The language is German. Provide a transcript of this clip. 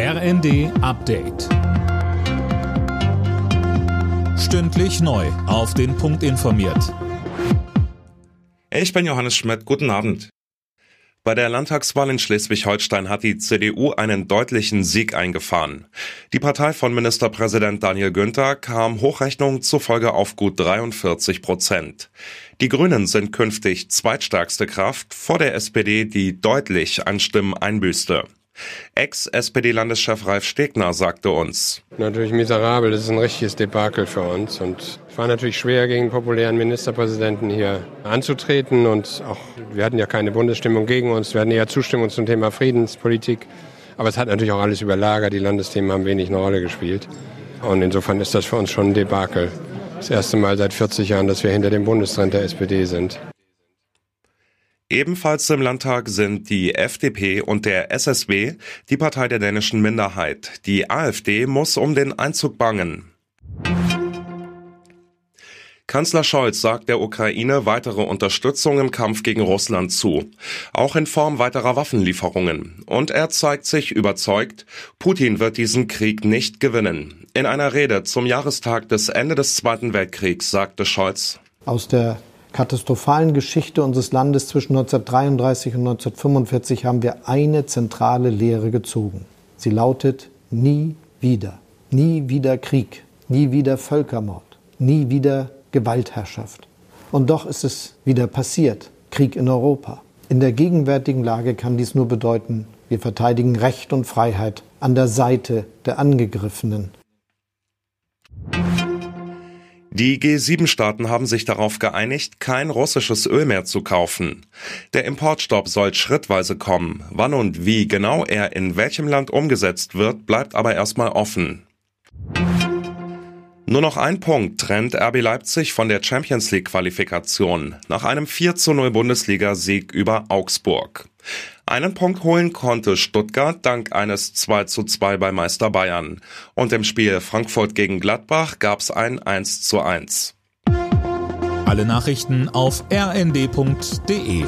RND Update. Stündlich neu. Auf den Punkt informiert. Ich bin Johannes Schmidt. Guten Abend. Bei der Landtagswahl in Schleswig-Holstein hat die CDU einen deutlichen Sieg eingefahren. Die Partei von Ministerpräsident Daniel Günther kam Hochrechnungen zufolge auf gut 43 Prozent. Die Grünen sind künftig zweitstärkste Kraft vor der SPD, die deutlich an Stimmen einbüßte. Ex-SPD-Landeschef Ralf Stegner sagte uns. Natürlich miserabel, das ist ein richtiges Debakel für uns. Und es war natürlich schwer, gegen populären Ministerpräsidenten hier anzutreten. Und auch, wir hatten ja keine Bundesstimmung gegen uns, wir hatten eher Zustimmung zum Thema Friedenspolitik. Aber es hat natürlich auch alles überlagert, die Landesthemen haben wenig eine Rolle gespielt. Und insofern ist das für uns schon ein Debakel. Das erste Mal seit 40 Jahren, dass wir hinter dem Bundestrend der SPD sind. Ebenfalls im Landtag sind die FDP und der SSW, die Partei der dänischen Minderheit. Die AfD muss um den Einzug bangen. Kanzler Scholz sagt der Ukraine weitere Unterstützung im Kampf gegen Russland zu, auch in Form weiterer Waffenlieferungen. Und er zeigt sich überzeugt, Putin wird diesen Krieg nicht gewinnen. In einer Rede zum Jahrestag des Ende des Zweiten Weltkriegs sagte Scholz, aus der katastrophalen Geschichte unseres Landes zwischen 1933 und 1945 haben wir eine zentrale Lehre gezogen. Sie lautet nie wieder. Nie wieder Krieg, nie wieder Völkermord, nie wieder Gewaltherrschaft. Und doch ist es wieder passiert. Krieg in Europa. In der gegenwärtigen Lage kann dies nur bedeuten, wir verteidigen Recht und Freiheit an der Seite der Angegriffenen die G7-Staaten haben sich darauf geeinigt, kein russisches Öl mehr zu kaufen. Der Importstopp soll schrittweise kommen. Wann und wie genau er in welchem Land umgesetzt wird, bleibt aber erstmal offen. Nur noch ein Punkt trennt RB Leipzig von der Champions League Qualifikation nach einem 4 zu 0 Bundesliga-Sieg über Augsburg. Einen Punkt holen konnte Stuttgart dank eines 2 zu 2 bei Meister Bayern. Und im Spiel Frankfurt gegen Gladbach gab's ein 1 zu 1. Alle Nachrichten auf rnd.de